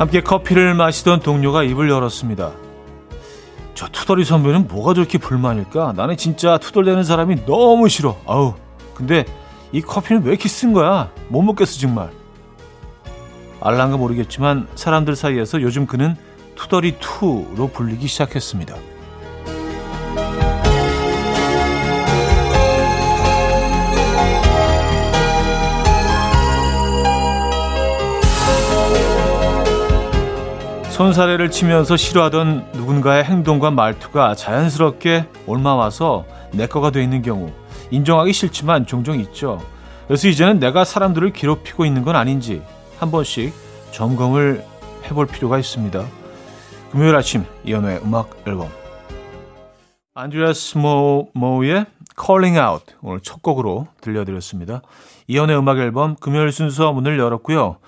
함께 커피를 마시던 동료가 입을 열었습니다. 저 투덜이 선배는 뭐가 저렇게 불만일까? 나는 진짜 투덜대는 사람이 너무 싫어. 아우, 근데 이 커피는 왜 이렇게 쓴 거야? 못 먹겠어, 정말. 알란가 모르겠지만 사람들 사이에서 요즘 그는 투덜이 투로 불리기 시작했습니다. 손사래를 치면서 싫어하던 누군가의 행동과 말투가 자연스럽게 옮아와서 내 거가 돼 있는 경우 인정하기 싫지만 종종 있죠. 그래서 이제는 내가 사람들을 괴롭히고 있는 건 아닌지 한 번씩 점검을 해볼 필요가 있습니다. 금요일 아침 이연우의 음악 앨범 안드레아스 모, 모의 Calling Out 오늘 첫 곡으로 들려드렸습니다. 이연우의 음악 앨범 금요일 순서 문을 열었고요.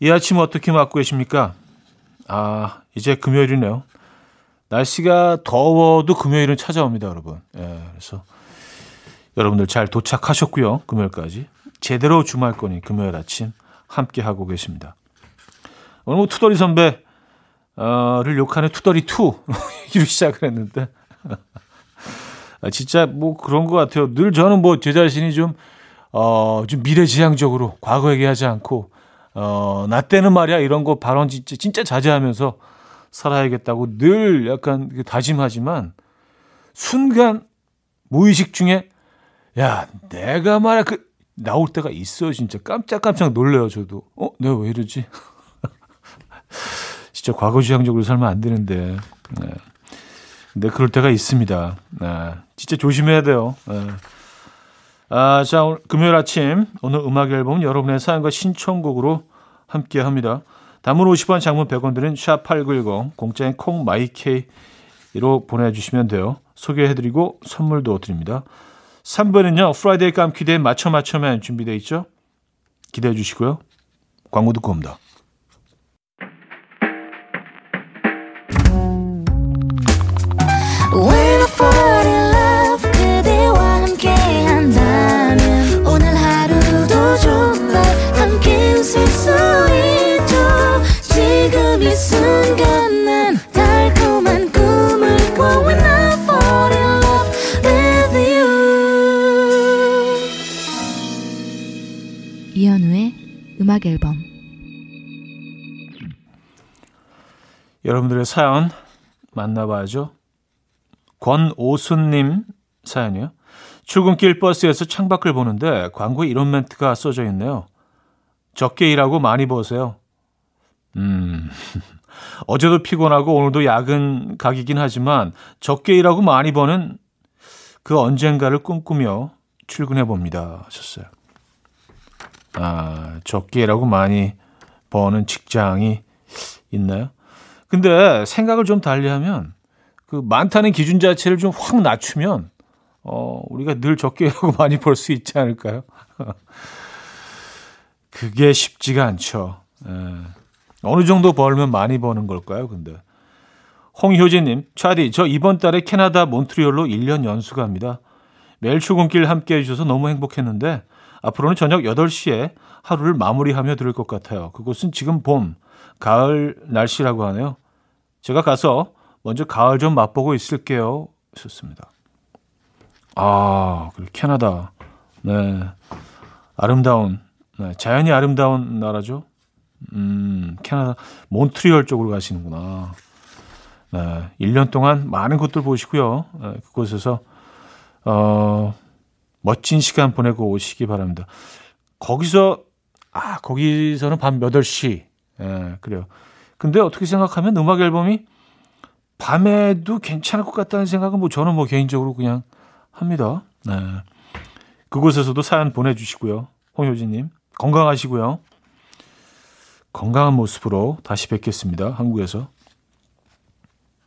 이 아침 어떻게 맞고 계십니까? 아, 이제 금요일이네요. 날씨가 더워도 금요일은 찾아옵니다, 여러분. 예, 그래서 여러분들 잘 도착하셨고요. 금요일까지. 제대로 주말권이 금요일 아침 함께 하고 계십니다. 오늘 뭐 투덜이 선배 를 욕하는 투덜이 투 이로 시작을 했는데 아, 진짜 뭐 그런 것 같아요. 늘 저는 뭐 제 자신이 좀 어, 좀 미래지향적으로 과거 얘기하지 않고 어, 나 때는 말이야 이런 거 발언 진짜, 진짜 자제하면서 살아야겠다고 늘 약간 그 다짐하지만 순간 무의식 중에 야 내가 말야 그 나올 때가 있어요 진짜 깜짝깜짝 놀래요 저도 어 내가 왜 이러지 진짜 과거지향적으로 살면 안 되는데 네. 근데 그럴 때가 있습니다 네. 진짜 조심해야 돼요 네. 아, 자, 오늘 금요일 아침 오늘 음악 앨범은 여러분의 사연과 신청곡으로 함께 합니다. 단문 50원, 장문 100원 드는 샵8910 공짜인 콩 마이케이로 보내주시면 돼요. 소개해드리고 선물도 드립니다. 3번은요. 프라이데이 깜키대에 맞춰 맞춰면 준비되어 있죠. 기대해 주시고요. 광고 듣고 옵니다. 음악 앨범 여러분들의 사연 만나봐야죠. 권오순님 사연이요. 출근길 버스에서 창밖을 보는데 광고에 이런 멘트가 써져 있네요. 적게 일하고 많이 버세요. 음, 어제도 피곤하고 오늘도 야근 각이긴 하지만 적게 일하고 많이 버는 그 언젠가를 꿈꾸며 출근해 봅니다. 하셨어요. 아, 적게 일하고 많이 버는 직장이 있나요? 근데 생각을 좀 달리하면 그 많다는 기준 자체를 좀 확 낮추면 어, 우리가 늘 적게 일하고 많이 벌 수 있지 않을까요? 그게 쉽지가 않죠. 에. 예. 어느 정도 벌면 많이 버는 걸까요, 근데? 홍효진님, 차디, 저 이번 달에 캐나다 몬트리올로 1년 연수 갑니다. 매일 출근길 함께 해주셔서 너무 행복했는데, 앞으로는 저녁 8시에 하루를 마무리하며 들을 것 같아요. 그곳은 지금 봄, 가을 날씨라고 하네요. 제가 가서 먼저 가을 좀 맛보고 있을게요. 좋습니다. 아, 캐나다. 네. 아름다운, 네. 자연이 아름다운 나라죠. 음, 캐나다, 몬트리올 쪽으로 가시는구나. 네. 1년 동안 많은 곳들 보시고요. 네, 그곳에서, 어, 멋진 시간 보내고 오시기 바랍니다. 거기서 아 거기서는 밤 8시 예, 그래요. 근데 어떻게 생각하면 음악 앨범이 밤에도 괜찮을 것 같다는 생각은 뭐 저는 뭐 개인적으로 그냥 합니다. 네. 그곳에서도 사연 보내주시고요. 홍효진님 건강하시고요. 건강한 모습으로 다시 뵙겠습니다. 한국에서.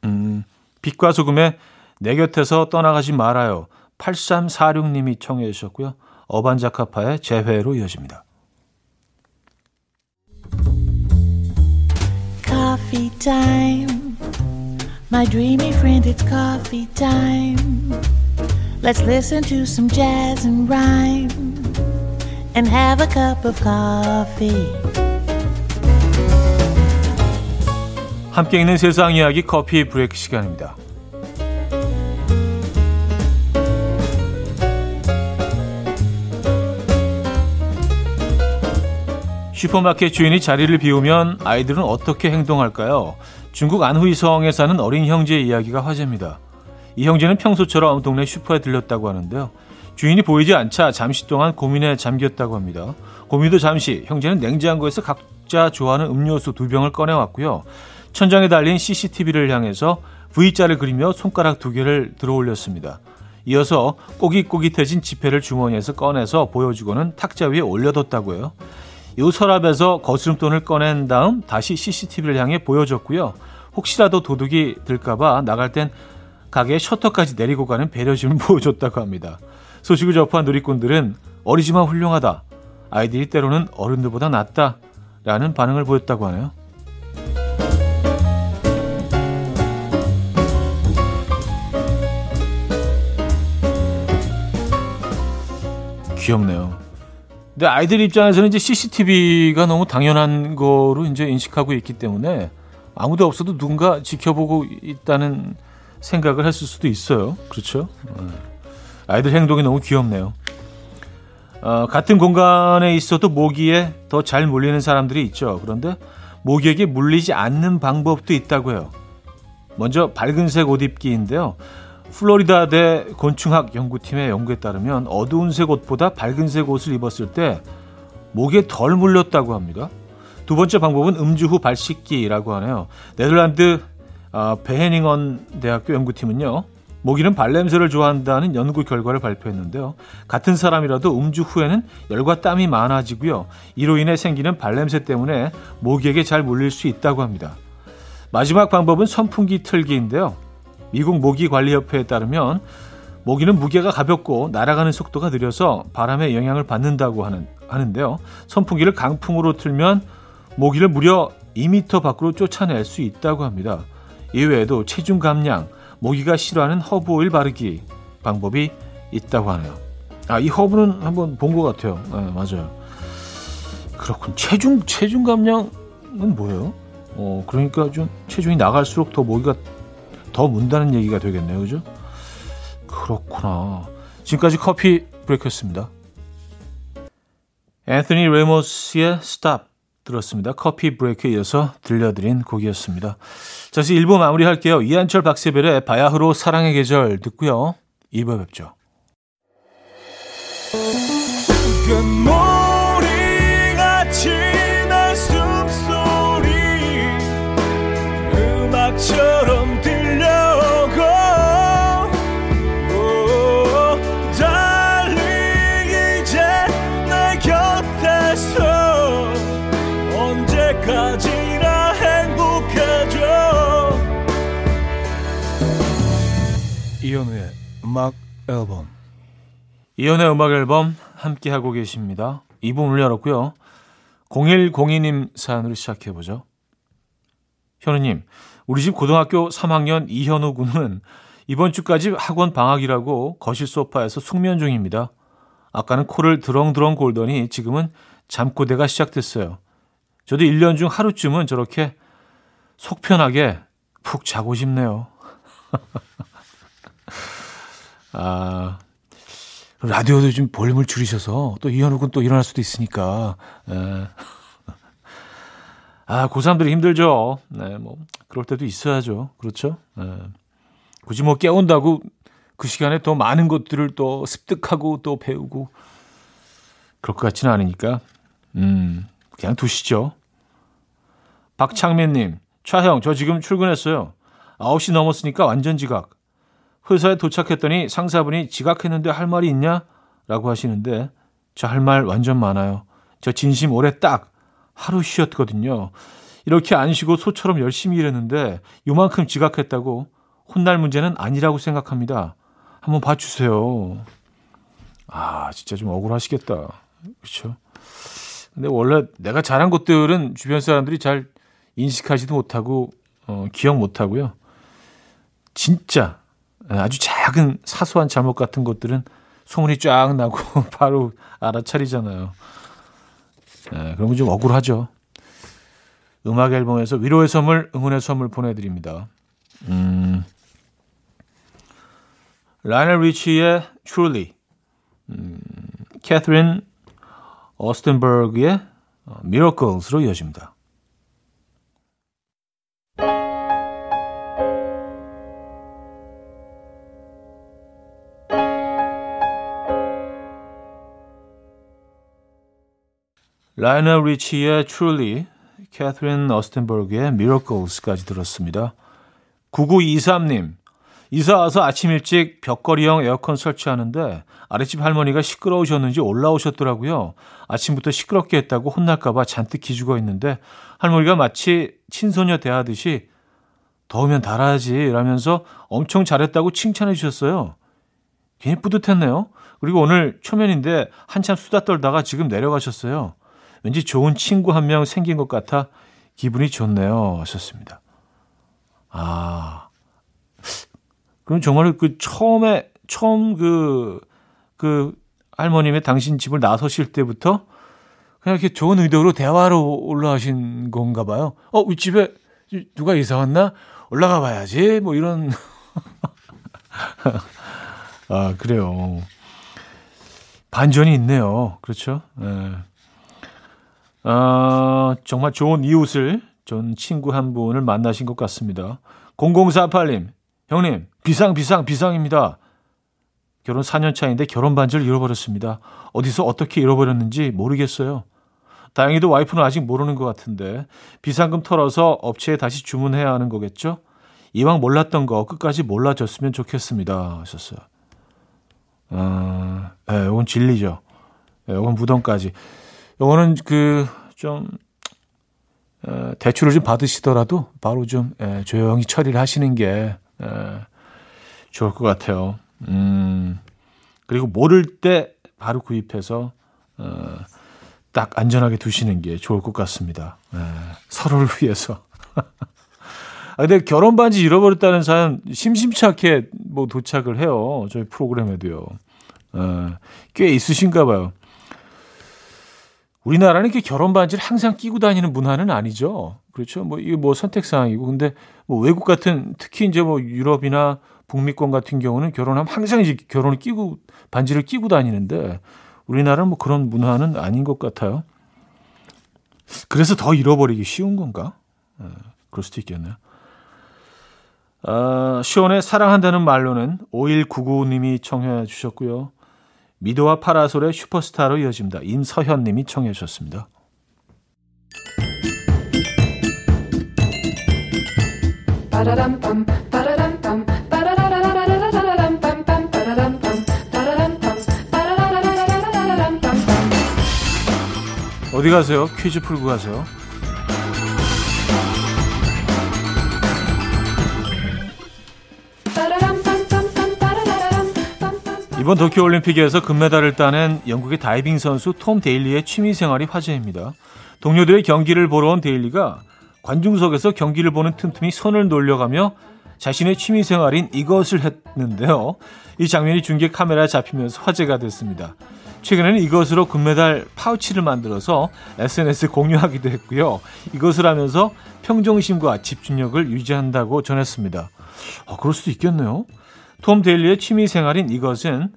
음, 빛과 소금에 내 곁에서 떠나가지 말아요. 8346님이 청해 주셨고요. 어반자카파의 재회로 이어집니다. Coffee time. My dreamy friend, it's coffee time. Let's listen to some jazz and rhyme and have a cup of coffee. 함께 있는 세상 이야기 커피 브레이크 시간입니다. 슈퍼마켓 주인이 자리를 비우면 아이들은 어떻게 행동할까요? 중국 안후이성에 사는 어린 형제의 이야기가 화제입니다. 이 형제는 평소처럼 동네 슈퍼에 들렸다고 하는데요. 주인이 보이지 않자 잠시 동안 고민에 잠겼다고 합니다. 고민도 잠시 형제는 냉장고에서 각자 좋아하는 음료수 두 병을 꺼내왔고요. 천장에 달린 CCTV를 향해서 V자를 그리며 손가락 두 개를 들어 올렸습니다. 이어서 꼬깃꼬깃해진 지폐를 주머니에서 꺼내서 보여주고는 탁자 위에 올려뒀다고요. 이 서랍에서 거스름돈을 꺼낸 다음 다시 CCTV를 향해 보여줬고요. 혹시라도 도둑이 들까봐 나갈 땐 가게 셔터까지 내리고 가는 배려심을 보여줬다고 합니다. 소식을 접한 누리꾼들은 어리지만 훌륭하다. 아이들이 때로는 어른들보다 낫다. 라는 반응을 보였다고 하네요. 귀엽네요. 근데 아이들 입장에서는 이제 CCTV가 너무 당연한 거로 이제 인식하고 있기 때문에 아무도 없어도 누군가 지켜보고 있다는 생각을 했을 수도 있어요. 그렇죠? 네. 아이들 행동이 너무 귀엽네요. 어, 같은 공간에 있어도 모기에 더잘 물리는 사람들이 있죠. 그런데 모기에게 물리지 않는 방법도 있다고요. 먼저 밝은색 옷 입기인데요. 플로리다 대 곤충학 연구팀의 연구에 따르면 어두운 색 옷보다 밝은색 옷을 입었을 때 목에 덜 물렸다고 합니다. 두 번째 방법은 음주 후발 씻기라고 하네요. 네덜란드 어, 베헤닝언 대학교 연구팀은요. 모기는 발냄새를 좋아한다는 연구 결과를 발표했는데요. 같은 사람이라도 음주 후에는 열과 땀이 많아지고요. 이로 인해 생기는 발냄새 때문에 모기에게 잘 물릴 수 있다고 합니다. 마지막 방법은 선풍기 틀기인데요. 미국 모기관리협회에 따르면 모기는 무게가 가볍고 날아가는 속도가 느려서 바람의 영향을 받는다고 하는, 하는데요. 선풍기를 강풍으로 틀면 모기를 무려 2미터 밖으로 쫓아낼 수 있다고 합니다. 이외에도 체중 감량, 모기가 싫어하는 허브 오일 바르기 방법이 있다고 하네요. 아, 이 허브는 한번 본 것 같아요. 네, 맞아요. 그렇군. 체중, 체중 감량은 뭐예요? 어, 그러니까 좀 체중이 나갈수록 더 모기가 더 문다는 얘기가 되겠네요. 그죠? 그렇구나. 지금까지 커피 브레이크였습니다. 앤서니 레모스의 Stop 들었습니다. 커피 브레이크에 이어서 들려드린 곡이었습니다. 자, 이제 1부 마무리할게요. 이한철 박세별의 바야흐로 사랑의 계절 듣고요. 2부 뵙죠. 음악 앨범 이현우의 음악 앨범 함께 하고 계십니다. 2부 문 열었고요. 0102님 사연으로 시작해 보죠. 현우님, 우리 집 고등학교 3학년 이현우 군은 이번 주까지 학원 방학이라고 거실 소파에서 숙면 중입니다. 아까는 코를 드렁드렁 골더니 지금은 잠꼬대가 시작됐어요. 저도 1년 중 하루쯤은 저렇게 속 편하게 푹 자고 싶네요. 아, 라디오도 좀 볼륨을 줄이셔서 또 이현우 군 또 일어날 수도 있으니까. 에. 예. 아, 고3들이 힘들죠. 네, 뭐, 그럴 때도 있어야죠. 그렇죠? 네. 굳이 뭐 깨운다고 그 시간에 더 많은 것들을 또 습득하고 또 배우고 그럴 것 같지는 않으니까, 음, 그냥 두시죠. 박창민님, 차형, 저 지금 출근했어요. 9시 넘었으니까 완전 지각. 회사에 도착했더니 상사분이 지각했는데 할 말이 있냐? 라고 하시는데 저 할 말 완전 많아요. 저 진심 올해 딱 하루 쉬었거든요. 이렇게 안 쉬고 소처럼 열심히 일했는데 요만큼 지각했다고 혼날 문제는 아니라고 생각합니다. 한번 봐주세요. 아, 진짜 좀 억울하시겠다. 그렇죠? 근데 원래 내가 잘한 것들은 주변 사람들이 잘 인식하지도 못하고 어, 기억 못하고요. 진짜 아주 작은 사소한 잘못 같은 것들은 소문이 쫙 나고 바로 알아차리잖아요. 네, 그러면 좀 억울하죠. 음악 앨범에서 위로의 선물, 응원의 선물 보내드립니다. 음, 라이오넬 리치의 Truly, 음, 캐트린 어스텐버그의 Miracles로 이어집니다. 라이오넬 리치의 Truly, 캐트린 어스텐버그의 Miracles까지 들었습니다. 9923님, 이사 와서 아침 일찍 벽걸이형 에어컨 설치하는데 아랫집 할머니가 시끄러우셨는지 올라오셨더라고요. 아침부터 시끄럽게 했다고 혼날까봐 잔뜩 기죽어 있는데 할머니가 마치 친소녀 대하듯이 더우면 달아야지 라면서 엄청 잘했다고 칭찬해 주셨어요. 괜히 뿌듯했네요. 그리고 오늘 초면인데 한참 수다 떨다가 지금 내려가셨어요. 왠지 좋은 친구 한 명 생긴 것 같아 기분이 좋네요. 하셨습니다. 아, 그럼 정말 그 처음에, 처음 그, 그 할머님의 당신 집을 나서실 때부터 그냥 이렇게 좋은 의도로 대화로 올라가신 건가 봐요. 어, 우리 집에 누가 이사 왔나? 올라가 봐야지. 뭐 이런. 아, 그래요. 반전이 있네요. 그렇죠. 예. 어, 정말 좋은 이웃을, 좋은 친구 한 분을 만나신 것 같습니다. 0048님, 형님, 비상, 비상, 비상입니다. 결혼 4년 차인데 결혼 반지를 잃어버렸습니다. 어디서 어떻게 잃어버렸는지 모르겠어요. 다행히도 와이프는 아직 모르는 것 같은데 비상금 털어서 업체에 다시 주문해야 하는 거겠죠? 이왕 몰랐던 거 끝까지 몰라줬으면 좋겠습니다. 하셨어요. 아, 예, 네, 이건 진리죠. 예, 이건 무덤까지. 요거는 그, 좀, 어, 대출을 좀 받으시더라도 바로 좀 예, 조용히 처리를 하시는 게 예, 좋을 것 같아요. 음, 그리고 모를 때 바로 구입해서 어, 딱 안전하게 두시는 게 좋을 것 같습니다. 예, 서로를 위해서. 아, 근데 결혼 반지 잃어버렸다는 사연 심심치 않게 뭐 도착을 해요. 저희 프로그램에도요. 어, 꽤 있으신가 봐요. 우리나라는 이렇게 결혼 반지를 항상 끼고 다니는 문화는 아니죠. 그렇죠. 뭐 이게 뭐 선택 사항이고 근데 뭐 외국 같은 특히 이제 뭐 유럽이나 북미권 같은 경우는 결혼하면 항상 이제 결혼을 끼고 반지를 끼고 다니는데 우리나라는 뭐 그런 문화는 아닌 것 같아요. 그래서 더 잃어버리기 쉬운 건가? 네, 그럴 수도 있겠네요. 아, 시온의 사랑한다는 말로는 5199님이 청해 주셨고요. 미도와 파라솔의 슈퍼스타로 이어집니다. 임서현 님이 청해 주셨습니다. 어디 가세요? 퀴즈 풀고 가세요. 이번 도쿄올림픽에서 금메달을 따낸 영국의 다이빙 선수 톰 데일리의 취미생활이 화제입니다. 동료들의 경기를 보러 온 데일리가 관중석에서 경기를 보는 틈틈이 손을 놀려가며 자신의 취미생활인 이것을 했는데요. 이 장면이 중계 카메라에 잡히면서 화제가 됐습니다. 최근에는 이것으로 금메달 파우치를 만들어서 SNS에 공유하기도 했고요. 이것을 하면서 평정심과 집중력을 유지한다고 전했습니다. 아, 그럴 수도 있겠네요. 톰 데일리의 취미 생활인 이것은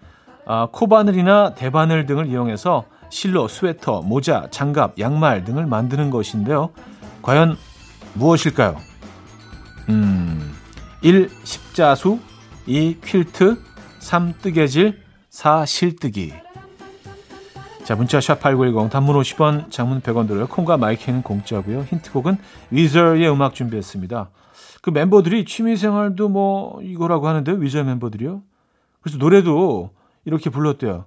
아, 코바늘이나 대바늘 등을 이용해서 실로 스웨터, 모자, 장갑, 양말 등을 만드는 것인데요. 과연 무엇일까요? 음, 1. 십자수 2. 퀼트 3. 뜨개질 4. 실뜨기 자, 문자 샵8910 단문 50원, 장문 100원 들어요. 콩과 마이크는 공짜고요. 힌트곡은 위저의 음악 준비했습니다. 그 멤버들이 취미생활도 뭐 이거라고 하는데 위저 멤버들이요. 그래서 노래도 이렇게 불렀대요.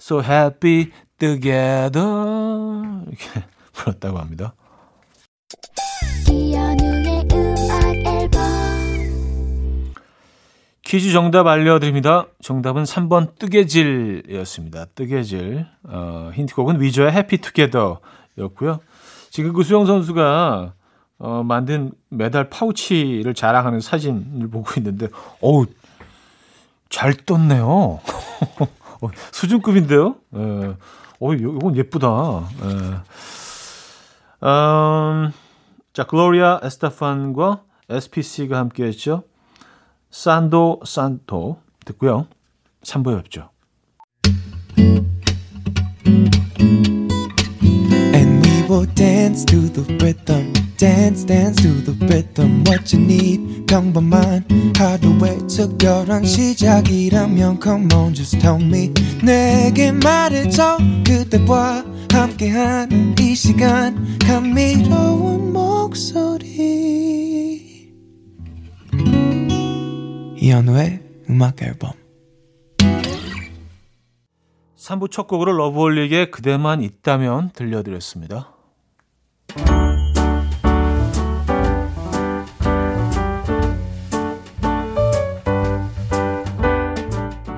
So happy together 이렇게 불렀다고 합니다. 퀴즈 정답 알려드립니다. 정답은 3번 뜨개질이었습니다. 뜨개질. 어, 힌트곡은 위저의 해피 투게더였고요. 지금 그 수영 선수가 어, 만든 메달 파우치를 자랑하는 사진을 보고 있는데, 어우, 잘 떴네요. 어, 수준급인데요? 예. 어, 이건 예쁘다. 예. 음, 자, 글로리아 에스타판과 SPC가 함께 했죠. 산도 산토 듣고요. 3부에 뵙죠. Will dance to the rhythm. Dance dance to the rhythm what you need. 평범한 하루의 특별한 시작이라면 come on just tell me. 내게 말해줘 그대와 함께한 이 시간. 감미로운 목소리. 이현우의 음악 앨범. 3부 첫 곡으로 러브홀릭의 그대만 있다면 들려드렸습니다.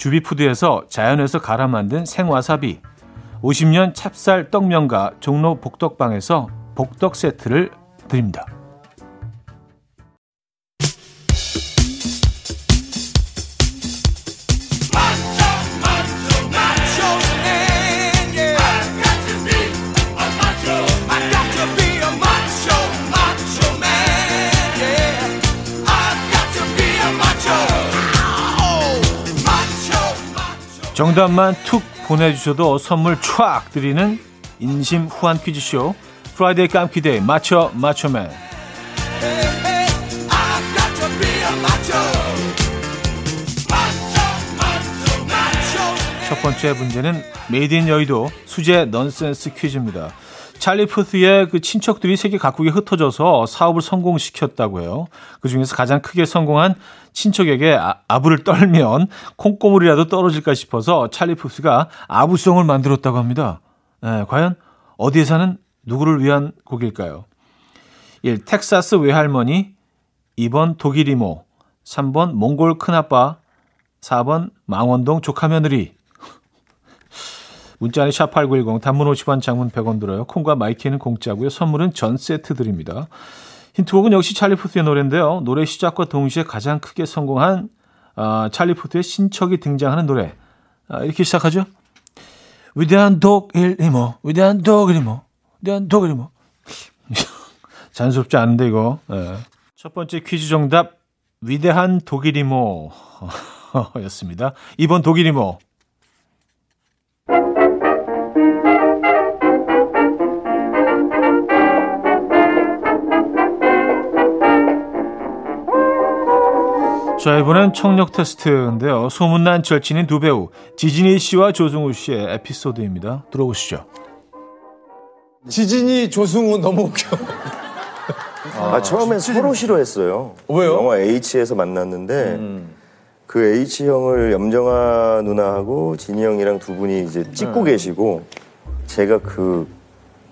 주비푸드에서 자연에서 갈아 만든 생와사비 50년 찹쌀 떡면과 종로 복덕방에서 복덕 세트를 드립니다. 정답만 툭 보내주셔도 선물 촥 드리는 인심 후한 퀴즈쇼 Friday 깜퀴데이 맞춰 맞춰맨 첫 번째 문제는 made in 여의도 수제 넌센스 퀴즈입니다. 찰리 푸스의 그 친척들이 세계 각국에 흩어져서 사업을 성공시켰다고 해요. 그 중에서 가장 크게 성공한 친척에게 아부를 떨면 콩고물이라도 떨어질까 싶어서 찰리 푸스가 아부송을 만들었다고 합니다. 네, 과연 어디에 사는 누구를 위한 곡일까요? 1. 텍사스 외할머니 2번 독일 이모 3번 몽골 큰아빠 4번 망원동 조카 며느리 문자는 샵8910 단문 50원 장문 100원 들어요. 콩과 마이케이는 공짜고요. 선물은 전 세트 드립니다. 힌트곡은 역시 찰리 푸스의 노래인데요. 노래 시작과 동시에 가장 크게 성공한 어, 찰리 푸스의 친척이 등장하는 노래. 아, 이렇게 시작하죠. 위대한 독일 이모, 위대한 독일 이모, 위대한 독일 이모. 잔스럽지 않은데 이거. 네. 첫 번째 퀴즈 정답 위대한 독일 이모 였습니다. 이번 독일 이모 자, 이번엔 청력 테스트인데요. 소문난 절친인 두 배우, 지진이 씨와 조승우 씨의 에피소드입니다. 들어보시죠. 지진이 조승우 너무 웃겨. 아, 아 처음엔 서로 싫어했어요. 왜요? 영화 H에서 만났는데, 음. 그 H형을 염정아 누나하고 진희 형이랑 두 분이 이제 찍고 네. 계시고, 제가 그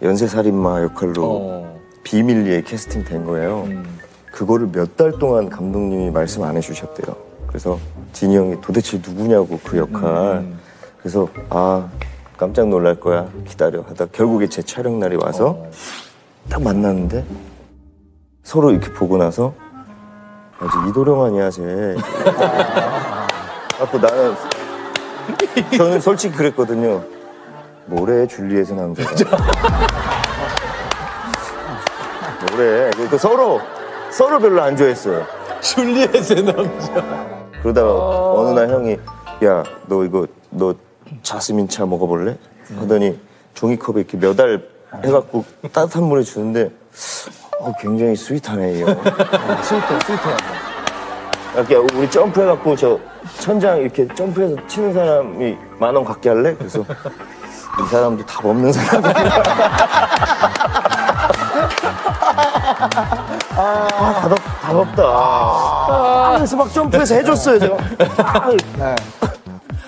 연쇄살인마 역할로 어. 비밀리에 캐스팅 된 거예요. 음. 그거를 몇 달 동안 감독님이 말씀 안 해주셨대요. 그래서 진이 형이 도대체 누구냐고 그 역할. 음. 그래서 아 깜짝 놀랄 거야 기다려 하다 결국에 제 촬영 날이 와서 어. 딱 만났는데 서로 이렇게 보고 나서 아직 이도령 아니야 쟤. 갖고 나는 저는 솔직히 그랬거든요. 뭐래 줄리엣의 남자가. 뭐래. 그 서로 서로 별로 안 좋아했어요. 줄리엣의 남자. 그러다가 어느 날 형이 야 너 이거 너 자스민 차 먹어볼래? 하더니 종이컵에 이렇게 몇 알 해갖고 따뜻한 물에 주는데 어, 굉장히 스윗하네 이 형. 스위트, 스위트. 이렇게 우리 점프해갖고 저 천장 이렇게 점프해서 치는 사람이 만 원 갖게 할래? 그래서 이 사람도 답 없는 사람이야. 아, 답, 없- 답 없다. 아, 그래서 막 점프해서 해줬어요, 제가.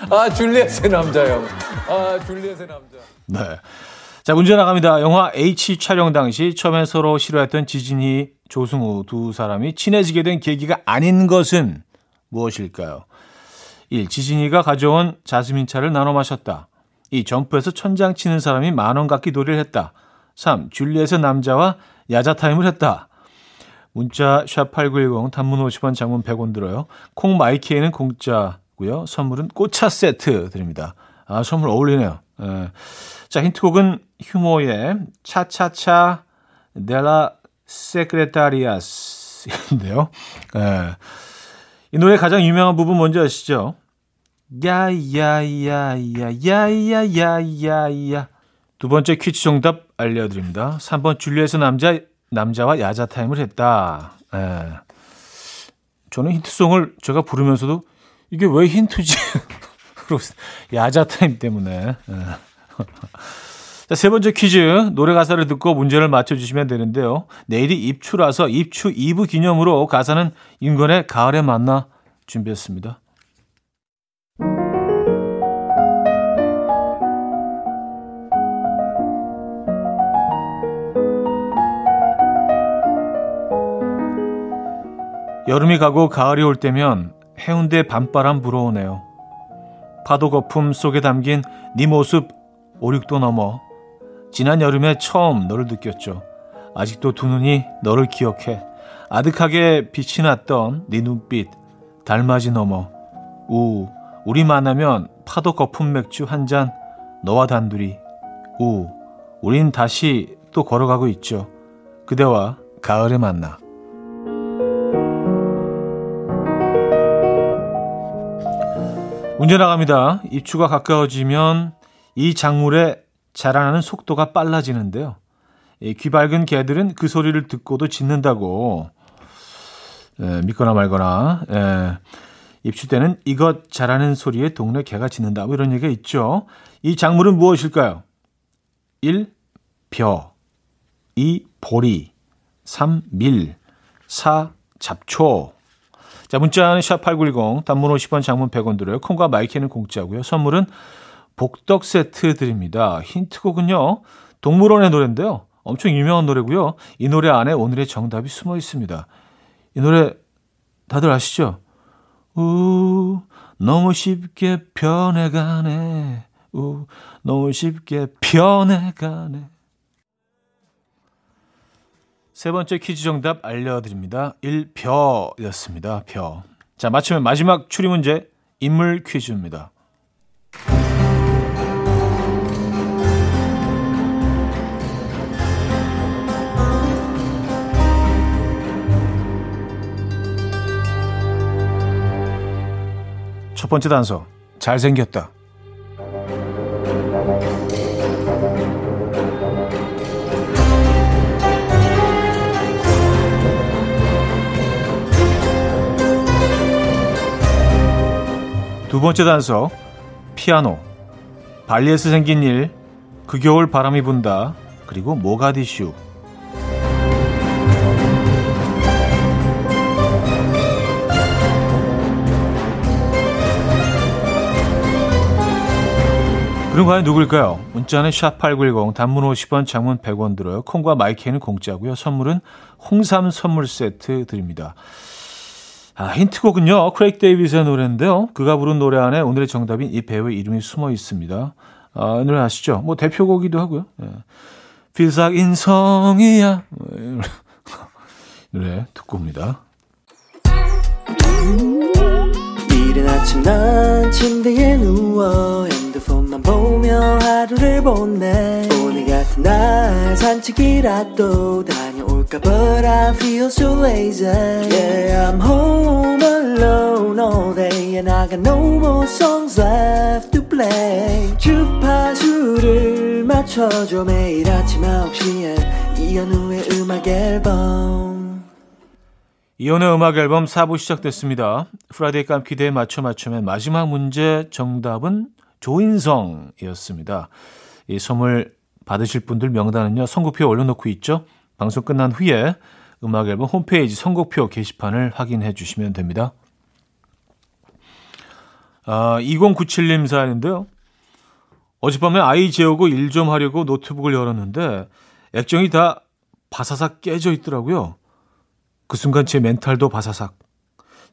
아, 줄리엣의 남자 형. 아, 줄리엣의 남자. 네. 자, 문제 나갑니다. 영화 H 촬영 당시 처음에 서로 싫어했던 지진이, 조승우 두 사람이 친해지게 된 계기가 아닌 것은 무엇일까요? 1. 지진이가 가져온 자스민 차를 나눠 마셨다. 2. 점프해서 천장 치는 사람이 만원 갖기 놀이를 했다. 3. 줄리엣의 남자와 야자 타임을 했다. 문자 샵8910 단문 50원 장문 100원 들어요. 콩 마이케이는 공짜고요. 선물은 꽃차 세트 드립니다. 아, 선물 어울리네요. 예. 자, 힌트곡은 휴모의 차차차 델라 세크레타리아스인데요. 예. 이 노래 가장 유명한 부분 뭔지 아시죠? 야야야야야야야야야 두 번째 퀴즈 정답 알려드립니다. 3번 줄리엣의 남자 남자와 야자 타임을 했다. 예. 저는 힌트송을 제가 부르면서도 이게 왜 힌트지? 야자 타임 때문에. 예. 자, 세 번째 퀴즈. 노래 가사를 듣고 문제를 맞춰주시면 되는데요. 내일이 입추라서 입추 2부 기념으로 가사는 인권의 가을에 만나 준비했습니다. 여름이 가고 가을이 올 때면 해운대 밤바람 불어오네요. 파도 거품 속에 담긴 네 모습 5, 6도 넘어 지난 여름에 처음 너를 느꼈죠. 아직도 두 눈이 너를 기억해. 아득하게 빛이 났던 네 눈빛 달맞이 넘어 우 우리 만나면 파도 거품 맥주 한 잔 너와 단둘이 우 우린 다시 또 걸어가고 있죠. 그대와 가을에 만나. 문제 나갑니다. 입추가 가까워지면 이 작물의 자라나는 속도가 빨라지는데요. 이 귀밝은 개들은 그 소리를 듣고도 짖는다고 에, 믿거나 말거나 에, 입추 때는 이것 자라는 소리에 동네 개가 짖는다. 뭐 이런 얘기가 있죠. 이 작물은 무엇일까요? 1. 벼 2. 보리 3. 밀 4. 잡초 자, 문자는 샵8910, 단문 50원, 장문 100원 들어요. 콩과 마이케이는 공짜고요. 선물은 복덕 세트 드립니다. 힌트곡은요. 동물원의 노래인데요. 엄청 유명한 노래고요. 이 노래 안에 오늘의 정답이 숨어 있습니다. 이 노래 다들 아시죠? 우, 너무 쉽게 변해가네. 우, 너무 쉽게 변해가네. 세 번째 퀴즈 정답 알려드립니다. 1벼였습니다. 벼. 자, 맞추면 마지막 추리 문제 인물 퀴즈입니다. 첫 번째 단서. 잘생겼다. 두 번째 단서 피아노 발리에서 생긴 일 그 겨울 바람이 분다 그리고 모가디슈 그럼 과연 누굴까요? 문자는 샵8910 단문 50원 장문 100원 들어요. 콩과 마이크는 공짜고요. 선물은 홍삼 선물 세트 드립니다. 아, 힌트곡은요. 크레이크 데이비스의 노래인데요. 그가 부른 노래 안에 오늘의 정답인 이 배우의 이름이 숨어 있습니다. 아, 이 노래 아시죠? 뭐 대표곡이기도 하고요. 예. Like 인성이야. 뭐 노래 듣고 옵니다. 이른 아침 난 침대에 누워 핸드폰만 보며 하루를 보내 오늘 같은 날 산책이라도 다 녀올까 But I feel so lazy Yeah I'm home alone all day And I got no more songs left to play 주파수를 맞춰줘 매일 아침 9시에 이현우의 음악 앨범 이현우의 음악 앨범 4부 시작됐습니다. Friday 깜키대에 맞춰 맞춰맨 마지막 문제 정답은 조인성이었습니다. 이 선물 받으실 분들 명단은요. 선곡표 올려놓고 있죠. 방송 끝난 후에 음악 앨범 홈페이지 선곡표 게시판을 확인해 주시면 됩니다. 아, 2097님 사연인데요. 어젯밤에 아이 재우고 일 좀 하려고 노트북을 열었는데 액정이 다 바사삭 깨져 있더라고요. 그 순간 제 멘탈도 바사삭.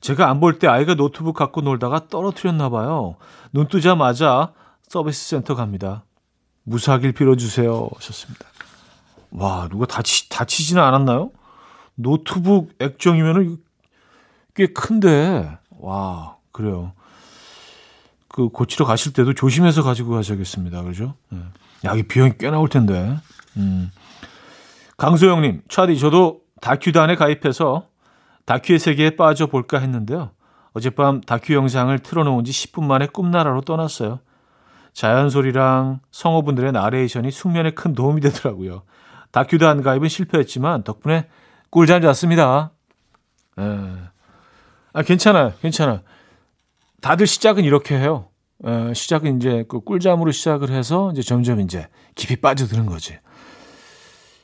제가 안 볼 때 아이가 노트북 갖고 놀다가 떨어뜨렸나 봐요. 눈 뜨자마자 서비스 센터 갑니다. 무사하길 빌어주세요. 하셨습니다. 와, 누가 다치, 다치지는 않았나요? 노트북 액정이면은 꽤 큰데. 와, 그래요. 그 고치러 가실 때도 조심해서 가지고 가셔야겠습니다. 그죠? 네. 야, 이 비용이 꽤 나올 텐데. 음. 강소영님, 차디, 저도 다큐단에 가입해서 다큐의 세계에 빠져볼까 했는데요. 어젯밤 다큐 영상을 틀어놓은 지 10분 만에 꿈나라로 떠났어요. 자연 소리랑 성우분들의 나레이션이 숙면에 큰 도움이 되더라고요. 다큐단 가입은 실패했지만 덕분에 꿀잠 잤습니다. 에. 아 괜찮아요, 괜찮아. 다들 시작은 이렇게 해요. 에, 시작은 이제 그 꿀잠으로 시작을 해서 이제 점점 이제 깊이 빠져드는 거지.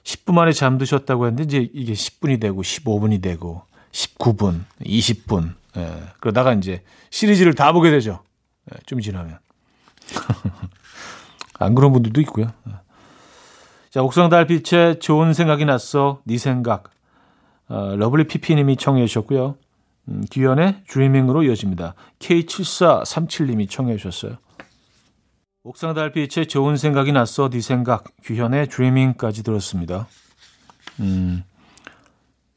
10분 만에 잠드셨다고 했는데 이제 이게 10분이 되고 15분이 되고 19분, 20분. 예, 그러다가 이제 시리즈를 다 보게 되죠. 예, 좀 지나면. 안 그런 분들도 있고요. 예. 자, 옥상 달빛에 좋은 생각이 났어. 네 생각. 어, 러블리 피피님이 청해 주셨고요. 음, 규현의 Dreaming으로 이어집니다. K7437님이 청해 주셨어요. 옥상 달빛에 좋은 생각이 났어. 네 생각. 규현의 Dreaming까지 들었습니다. 음,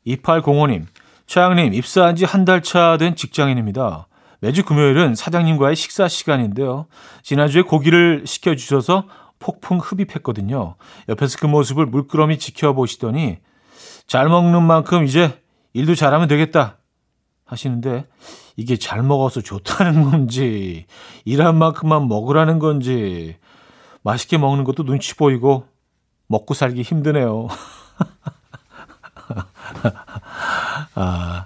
2805님. 차장님, 입사한 지 한 달 차 된 직장인입니다. 매주 금요일은 사장님과의 식사 시간인데요. 지난주에 고기를 시켜주셔서 폭풍 흡입했거든요. 옆에서 그 모습을 물끄러미 지켜보시더니 잘 먹는 만큼 이제 일도 잘하면 되겠다 하시는데 이게 잘 먹어서 좋다는 건지 일한 만큼만 먹으라는 건지 맛있게 먹는 것도 눈치 보이고 먹고 살기 힘드네요. 아,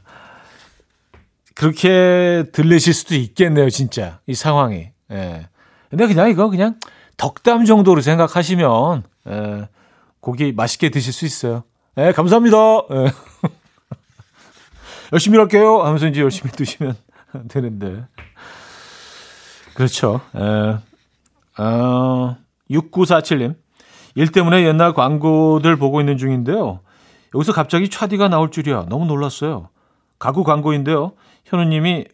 그렇게 들리실 수도 있겠네요, 진짜. 이 상황이. 예. 근데 그냥 이거 그냥 덕담 정도로 생각하시면, 예, 고기 맛있게 드실 수 있어요. 예, 감사합니다. 예. 열심히 할게요. 하면서 이제 열심히 드시면 되는데. 그렇죠. 예. 어, 6947님. 일 때문에 옛날 광고들 보고 있는 중인데요. 여기서 갑자기 차디가 나올 줄이야. 너무 놀랐어요. 가구 광고인데요. 현우님이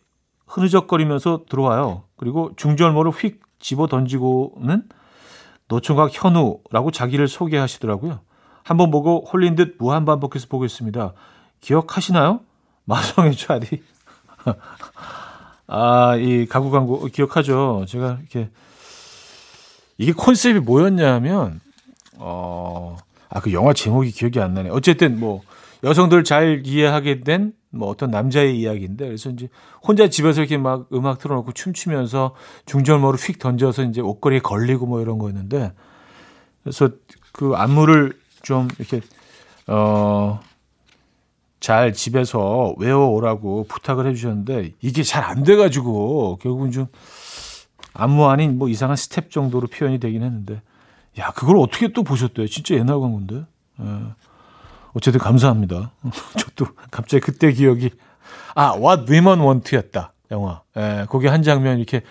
흐느적거리면서 들어와요. 그리고 중절모를 휙 집어 던지고는 노총각 현우라고 자기를 소개하시더라고요. 한번 보고 홀린 듯 무한반복해서 보고 있습니다. 기억하시나요? 마성의 차디. 아, 이 가구 광고 기억하죠? 제가 이렇게 이게 컨셉이 뭐였냐면 어, 아, 그 영화 제목이 기억이 안 나네. 어쨌든 뭐 여성들 잘 이해하게 된 뭐 어떤 남자의 이야기인데 그래서 이제 혼자 집에서 이렇게 막 음악 틀어놓고 춤추면서 중절모를 휙 던져서 이제 옷걸이에 걸리고 뭐 이런 거였는데 그래서 그 안무를 좀 이렇게 어. 잘 집에서 외워오라고 부탁을 해주셨는데 이게 잘 안 돼가지고 결국은 좀 안무 아닌 뭐 이상한 스텝 정도로 표현이 되긴 했는데 야 그걸 어떻게 또 보셨대요? 진짜 옛날 광고인데. 예. 어쨌든 감사합니다. 저도 갑자기 그때 기억이 아 What Women Want였다 영화. 예, 거기 한 장면 이렇게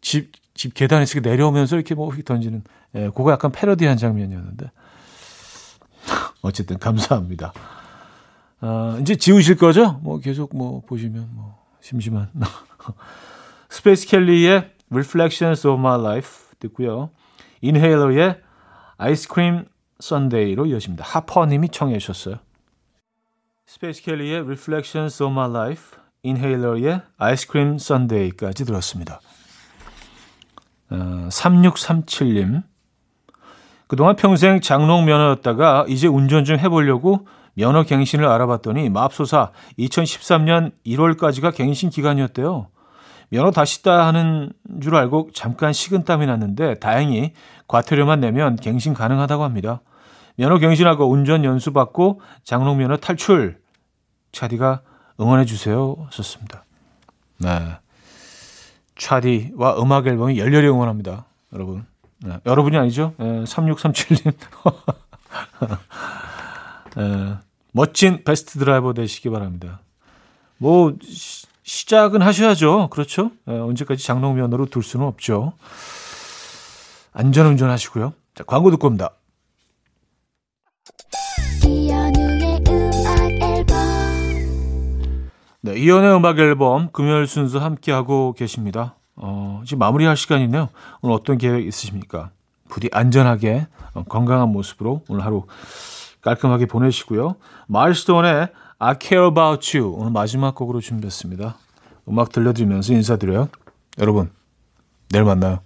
집 집 계단에서 내려오면서 이렇게 뭐 던지는 예, 그거 약간 패러디한 장면이었는데 어쨌든 감사합니다. 아, 이제 지우실 거죠? 뭐 계속 뭐 보시면 뭐 심심한 스페이스 켈리의 Reflections of My Life 듣고요. 인헤일러의 Ice Cream Sundae로 이어집니다. 하퍼님이 청해 주셨어요. 스페이스 켈리의 Reflections of My Life, 인헤일러의 Ice Cream Sundae까지 들었습니다. 어, 3637님. 그동안 평생 장롱 면허였다가 이제 운전 좀 해보려고 면허 갱신을 알아봤더니 맙소사 2013년 1월까지가 갱신 기간이었대요. 면허 다시 따 하는 줄 알고 잠깐 식은땀이 났는데 다행히 과태료만 내면 갱신 가능하다고 합니다. 면허 갱신하고 운전 연수 받고 장롱 면허 탈출. 차디가 응원해 주세요. 썼습니다. 네. 차디와 음악 앨범이 열렬히 응원합니다. 여러분. 네. 여러분이 아니죠? 네, 3637님. 네. 멋진 베스트 드라이버 되시기 바랍니다. 뭐 시, 시작은 하셔야죠. 그렇죠? 네, 언제까지 장롱 면허로 둘 수는 없죠. 안전운전 하시고요. 자, 광고 듣고 옵니다. 네, 이연의 음악 앨범 금요일 순서 함께하고 계십니다. 어, 지금 마무리할 시간이네요. 오늘 어떤 계획 있으십니까? 부디 안전하게 어, 건강한 모습으로 오늘 하루 깔끔하게 보내시고요. 마일스톤의 I Care About You 오늘 마지막 곡으로 준비했습니다. 음악 들려드리면서 인사드려요. 여러분, 내일 만나요.